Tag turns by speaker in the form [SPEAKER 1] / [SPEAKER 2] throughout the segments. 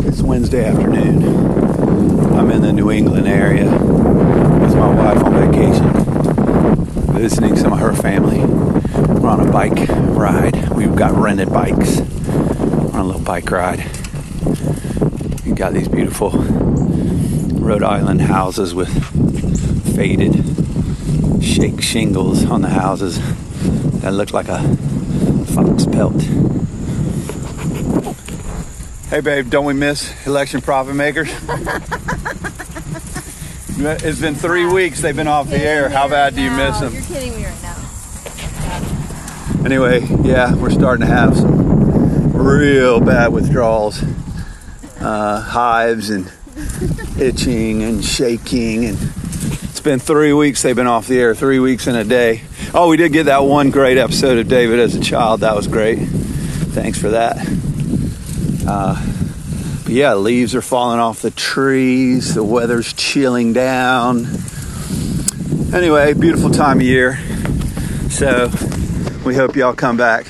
[SPEAKER 1] It's Wednesday afternoon. I'm in the New England area with my wife on vacation, visiting some of her family. We're on a bike ride. We've got rented bikes. We're on a little bike ride. We've got these beautiful Rhode Island houses with faded shake shingles on the houses that look like a fox pelt. Hey, babe, don't we miss election profit makers? it's been three weeks they've been off the air. How bad do you miss them?
[SPEAKER 2] You're kidding me right now.
[SPEAKER 1] Anyway, yeah, we're starting to have some real bad withdrawals, uh, hives and itching and shaking. And it's been three weeks they've been off the air, three weeks in a day. Oh, we did get that one great episode of David as a child. That was great. Thanks for that. Uh, but yeah, leaves are falling off the trees. The weather's chilling down. Anyway, beautiful time of year. So we hope y'all come back.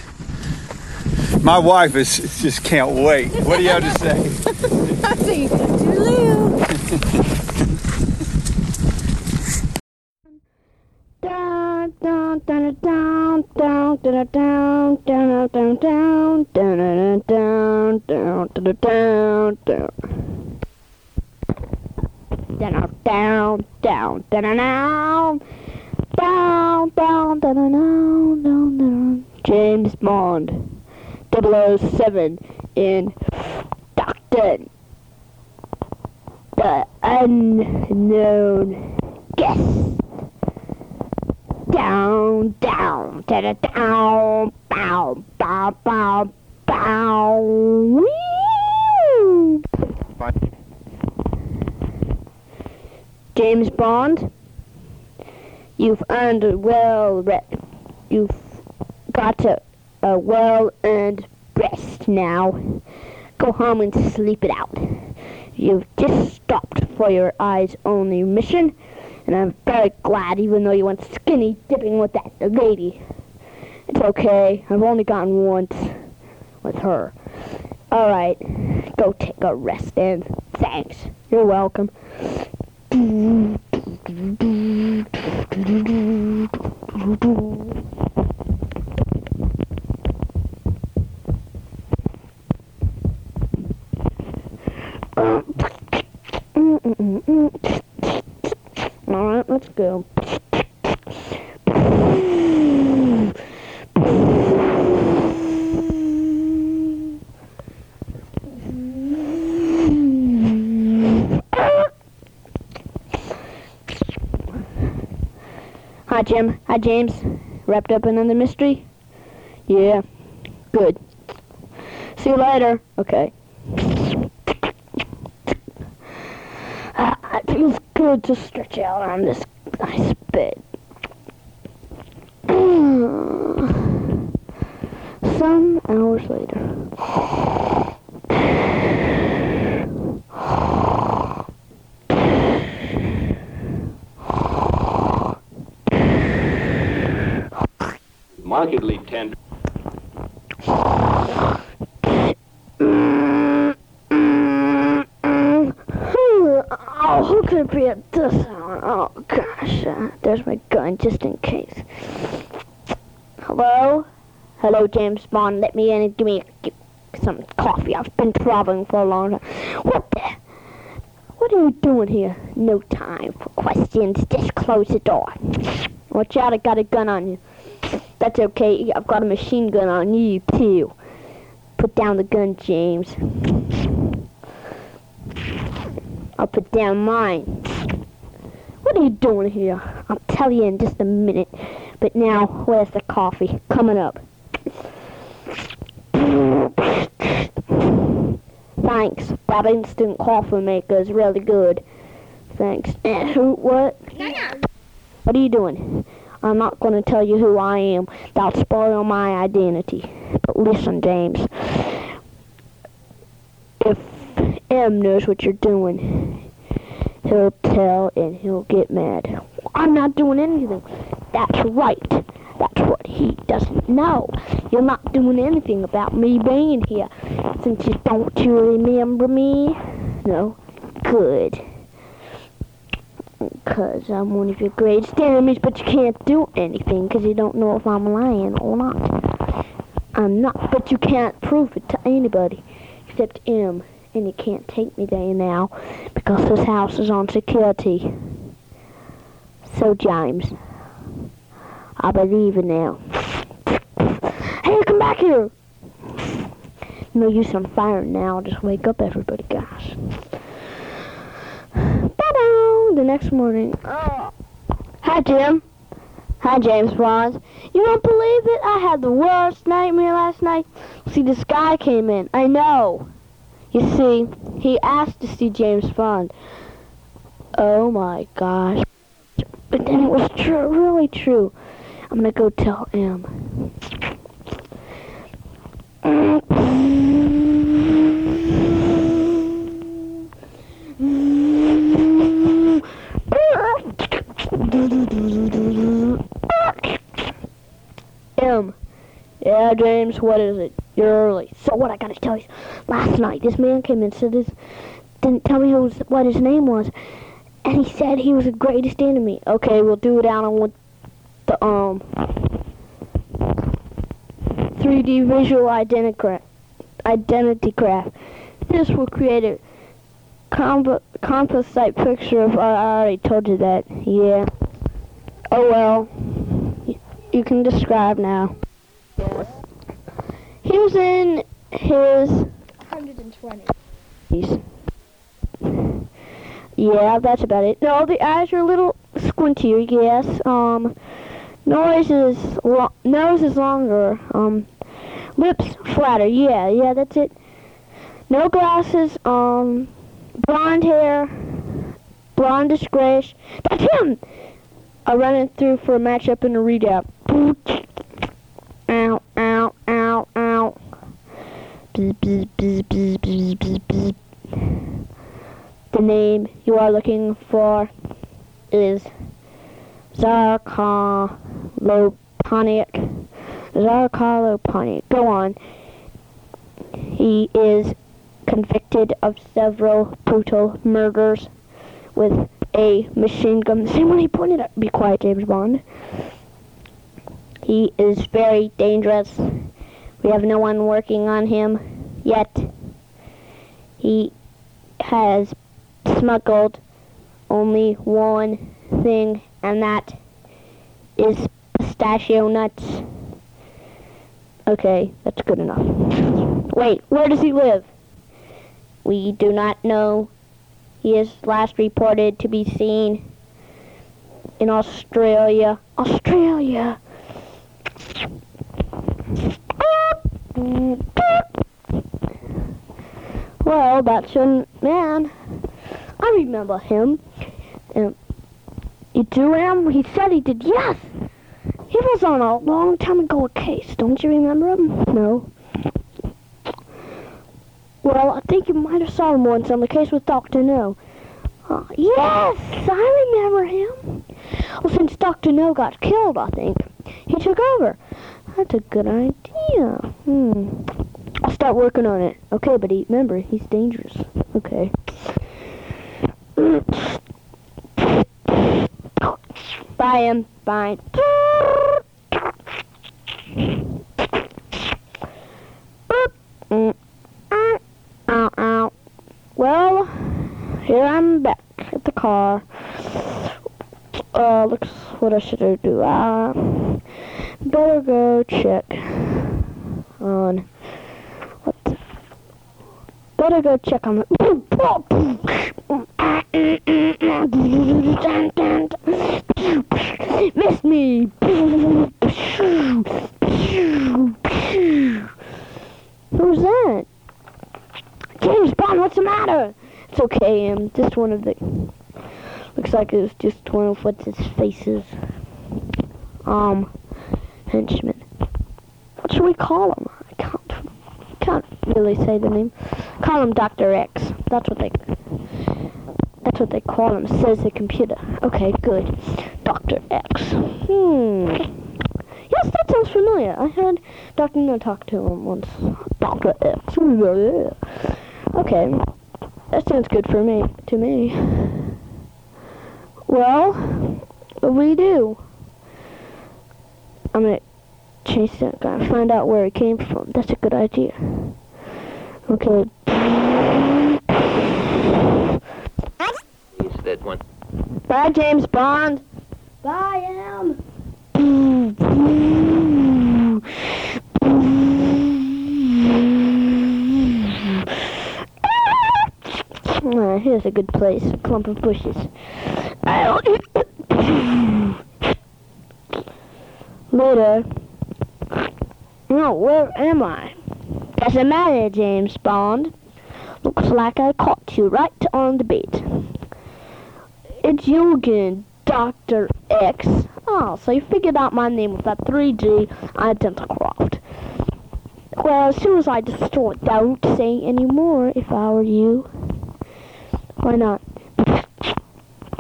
[SPEAKER 1] My wife is just can't wait. What do y'all to say?
[SPEAKER 2] I see. Toodaloo.
[SPEAKER 3] Down, down, down, down, down, down, down, down, down, down, down, down, down, down, down, down. Down, down, down, down, down, down, down, down, down, down, down. James Bond, 007 in Doctor the Unknown Guest down, down, da da down, bow, bow, bow, bow. Whee! James Bond, you've earned a well, re- you've got a, a well-earned rest now. Go home and sleep it out. You've just stopped for your eyes-only mission and I'm very glad, even though you went skinny dipping with that lady. It's okay. I've only gotten once with her. All right, go take a rest, and thanks. You're welcome. All right, let's go. Hi, James. Wrapped up in the mystery? Yeah. Good. See you later. Okay. Ah, it feels good to stretch out on this nice bed. Some hours later.
[SPEAKER 4] Markedly tender.
[SPEAKER 3] Oh, who could it be at this hour? Oh, gosh. Uh, there's my gun, just in case. Hello? Hello, James Bond. Let me in and give me give some coffee. I've been traveling for a long time. What the? What are you doing here? No time for questions. Just close the door. Watch out, I got a gun on you. That's okay. I've got a machine gun on you, too. Put down the gun, James. I'll put down mine. What are you doing here? I'll tell you in just a minute. But now, where's the coffee? Coming up. Thanks. That instant coffee maker is really good. Thanks. Who? What? What are you doing? I'm not going to tell you who I am. That'll spoil my identity. But listen, James. If M knows what you're doing, he'll tell and he'll get mad. I'm not doing anything. That's right. That's what he doesn't know. You're not doing anything about me being here. Since you don't you remember me? No? Good. Because I'm one of your greatest enemies, but you can't do anything because you don't know if I'm lying or not. I'm not, but you can't prove it to anybody except him. And you can't take me there now because this house is on security. So, James, I believe in now. Hey, come back here! No use on firing now. Just wake up everybody, guys. The next morning. Oh. Hi, Jim. Hi, James Bond. You won't believe it? I had the worst nightmare last night. See, this guy came in. I know. You see, he asked to see James Bond. Oh my gosh. But then it was true, really true. I'm gonna go tell him. M. Yeah, James, what is it? You're early. So what I gotta tell you, last night this man came in said this didn't tell me who was, what his name was. And he said he was the greatest enemy. Okay, we'll do it out on the um 3D visual identity craft. Identity craft. This will create a comp- composite picture of. I already told you that. Yeah. Oh well. Y- You can describe now. He was in his
[SPEAKER 2] 120.
[SPEAKER 3] Yeah, that's about it. No, the eyes are a little squintier, yes. Um, nose is lo- nose is longer. Um, lips flatter. Yeah, yeah, that's it. No glasses. Um, blonde hair, blondish grayish. That's him. I run it through for a matchup and a readout. Ow, ow, ow, ow. Bzz, bzz, bzz, bzz, bzz, bzz, bzz. The name you are looking for is Zarkaloponic. Zarkaloponic. Go on. He is convicted of several brutal murders with a machine gun. The same one he pointed at. Be quiet, James Bond. He is very dangerous. We have no one working on him yet. He has smuggled only one thing, and that is pistachio nuts. Okay, that's good enough. Wait, where does he live? We do not know. He is last reported to be seen in Australia. Australia! Well, that's your man. I remember him. Um, you do him? He said he did. Yes! He was on a long time ago case. Don't you remember him? No. Well, I think you might have saw him once on the case with Dr. No. Uh, yes! I remember him. Well, since Dr. No got killed, I think, he took over. That's a good idea. Hmm. I'll start working on it. Okay, but remember, he's dangerous. Okay. Bye, him. Bye. Boop. Mm. Ah. Ow, ow. Well, here I'm back at the car. Uh, looks what I should do. Uh, better go check on what? Better go check on the. Miss me. Who's that? James Bond, what's the matter? It's okay, I'm just one of the. Looks like it was just one of what's his faces. Um, henchman. What should we call him? I can't, can't really say the name. Call him Doctor X. That's what they. That's what they call him. Says the computer. Okay, good. Doctor X. Hmm. Yes, that sounds familiar. I heard Dr. No talk to him once. Dr. X. Okay. That sounds good for me. To me. Well, what do we do? I'm gonna chase that guy. Find out where he came from. That's a good idea. Okay.
[SPEAKER 4] Is that one?
[SPEAKER 3] Bye, James Bond. Bye, M. Ah, here's a good place. Clump of bushes. Later. No, where am I? Doesn't matter, James Bond. Looks like I caught you right on the beat. It's you again, Dr. X. Oh, so you figured out my name with that 3G Identicraft. Well, as soon as I destroy, it, don't say any more if I were you. Why not?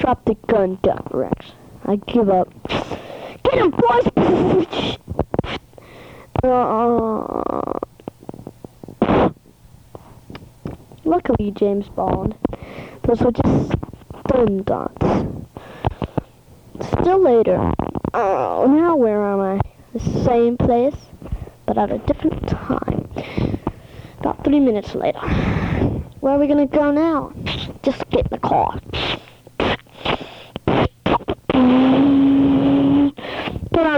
[SPEAKER 3] Drop the gun, Doc Rex. I give up. Get him, boys! Uh, luckily, James Bond. Those were just stun dots. Still later. Oh, now where am I? The same place, but at a different time. About three minutes later. Where are we gonna go now? Just get in the car.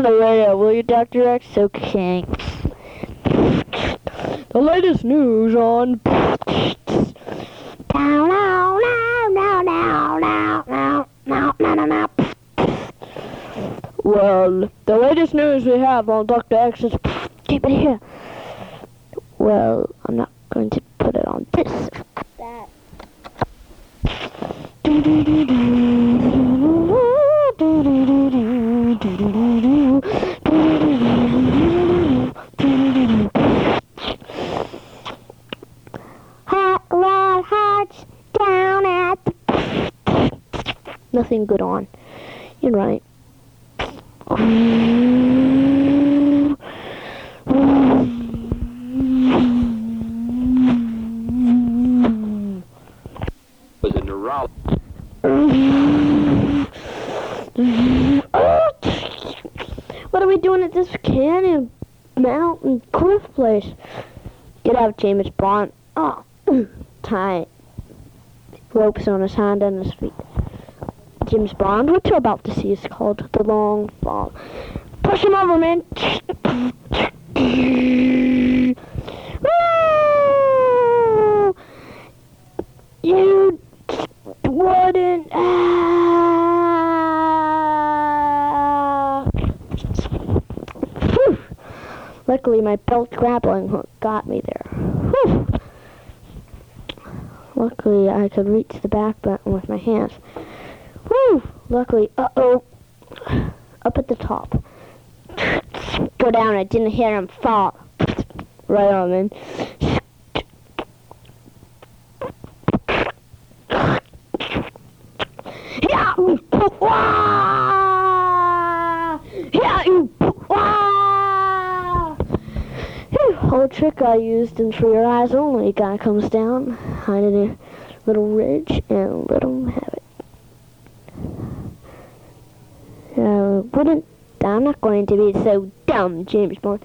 [SPEAKER 3] Galileo, will you, Dr. X? Okay. The latest news on... Well, the latest news we have on Dr. X is... Keep it here. Well, I'm not going to put it on this. That. Do, do, do, do. Nothing good on. You're right.
[SPEAKER 4] Was a neurologist.
[SPEAKER 3] What are we doing at this canyon, mountain, cliff place? Get out, James Bond. Oh, tie ropes on his hand and his feet. James Bond, what you're about to see is called the long fall. Push him over, man. You wouldn't. Ah. Luckily, my belt grappling hook got me there. Whew. Luckily, I could reach the back button with my hands. Luckily, uh-oh. Up at the top. Go down, I didn't hear him fall. Right on, man. Whole trick I used in For Your Eyes Only guy comes down, hiding a little ridge, and him have it. Uh, wouldn't I'm not going to be so dumb, James Bond.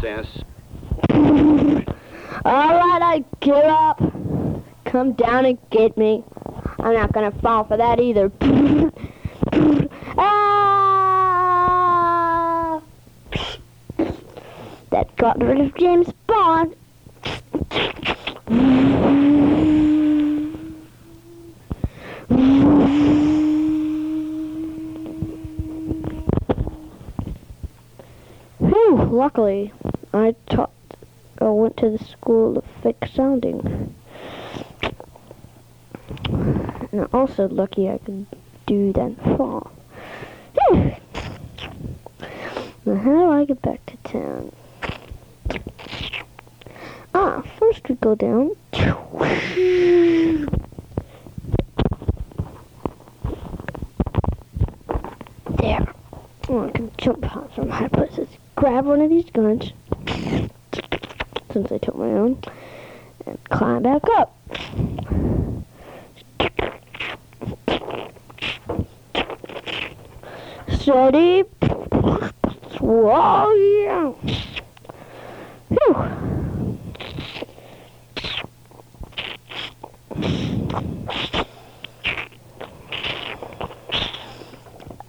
[SPEAKER 4] Sass.
[SPEAKER 3] Alright, I give up. Come down and get me. I'm not gonna fall for that either. ah! That got rid of James Bond. Whew, luckily, I taught, I went to the school of fake sounding. And also lucky I could do that fall. Now, how do I get back to town? We go down. There. Oh, I can jump out from high places. Grab one of these guns, since I took my own, and climb back up. Steady. Whoa, yeah. Phew.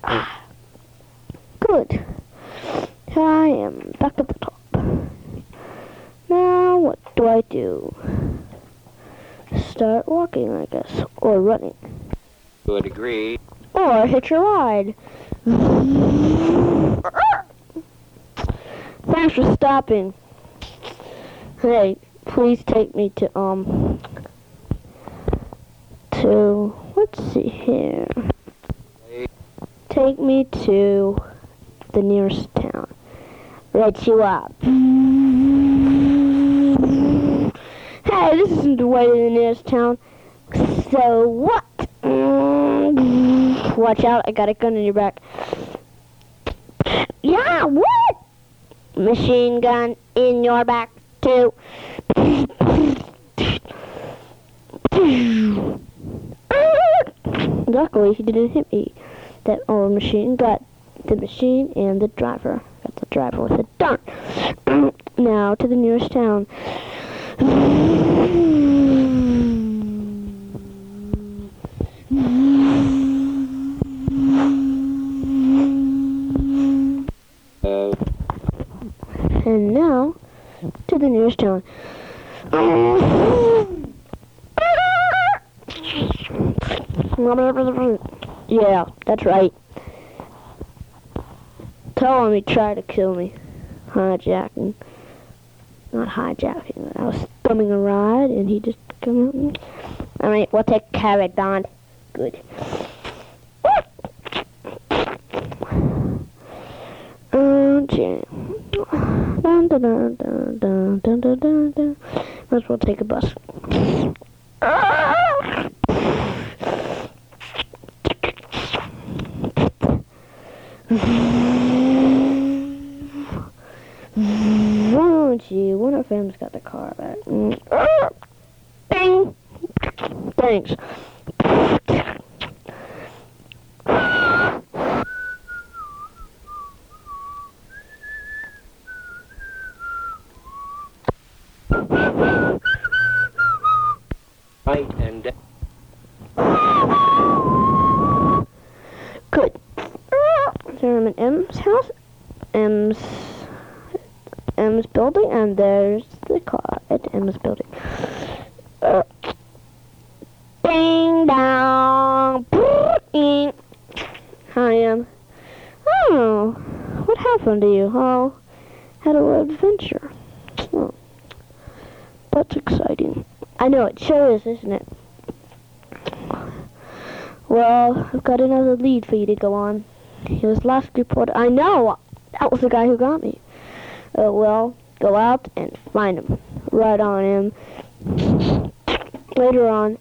[SPEAKER 3] Ah. Good. Here I am, back at the top. Now, what do I do? Start walking, I guess, or running,
[SPEAKER 4] To a degree,
[SPEAKER 3] or hitch a ride. Thanks for stopping. Hey, please take me to, um, to, let's see here. Take me to the nearest Let you up. Hey, this isn't the way to the nearest town. So what? Watch out, I got a gun in your back. Yeah, what? Machine gun in your back, too. Luckily, he didn't hit me. That old machine got the machine and the driver. The driver with a dart. now to the nearest town. And now to the nearest town. Yeah, that's right. Tell him he tried to kill me. Hijacking. Not hijacking. I was thumbing a ride and he just come out me. Alright, we'll take care of Don. Good. Okay. Dun, dun, dun, dun, dun, dun, dun, dun. Might as well take a bus. Oh, gee, one of them's got the car back. Mm. Bing! Thanks. Oh, what happened to you? Oh, had a little adventure. Oh, that's exciting. I know it sure is, isn't it? Well, I've got another lead for you to go on. He was last reported. I know! That was the guy who got me. Uh, well, go out and find him. Right on him. Later on.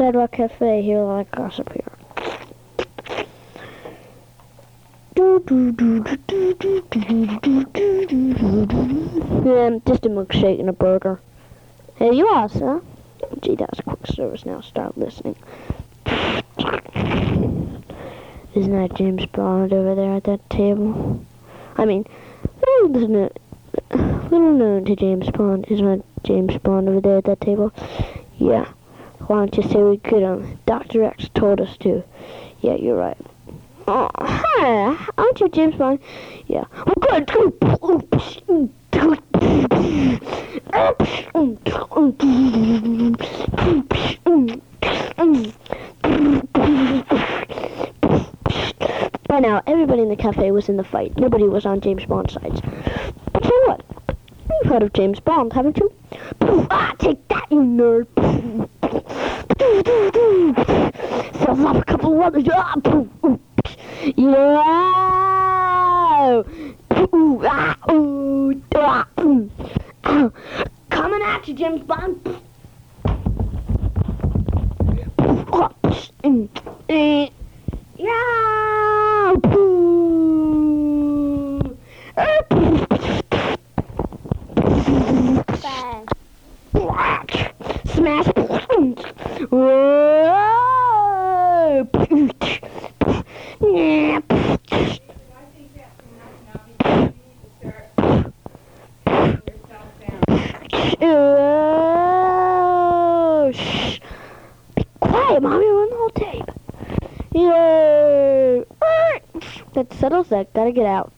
[SPEAKER 3] Sidewalk Cafe, here like gossip here. Yeah, just a milkshake and a burger. Hey, you are, sir? Gee, that was quick service. Now start listening. Isn't that James Bond over there at that table? I mean, little known, little known to James Bond. Isn't that James Bond over there at that table? Yeah. Don't you say we could? Um, Dr. X told us to. Yeah, you're right. Oh, hi. Aren't you James Bond? Yeah. By now, everybody in the cafe was in the fight. Nobody was on James Bond's side. But so what? You've heard of James Bond, haven't you? Ah, take that, you nerd! Sells off a couple others. Ah, yeah. Ah, ah. Coming at you, James Bond. Yeah. Smash be quiet, mommy. We're on the whole tape. Yay. That settles that. Gotta get out.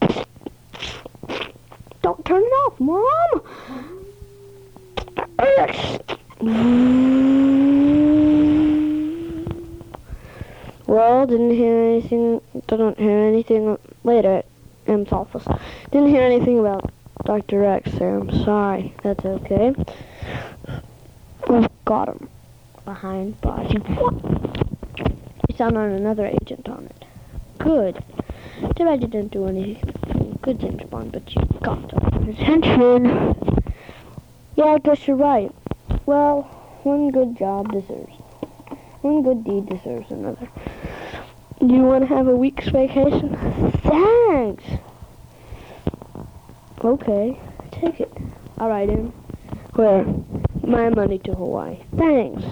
[SPEAKER 3] Don't turn it off, mom. Well, didn't hear anything. Didn't hear anything later at M's office. Didn't hear anything about Dr. X there. Sorry. That's okay. We've got him behind bars. We found on another agent on it. Good. Too bad you didn't do anything good, James Bond, but you got. Attention! Yeah, I guess you're right. Well, one good job deserves. One good deed deserves another. Do you want to have a week's vacation? Thanks! Okay, take it. Alright, then. Where? My money to Hawaii. Thanks.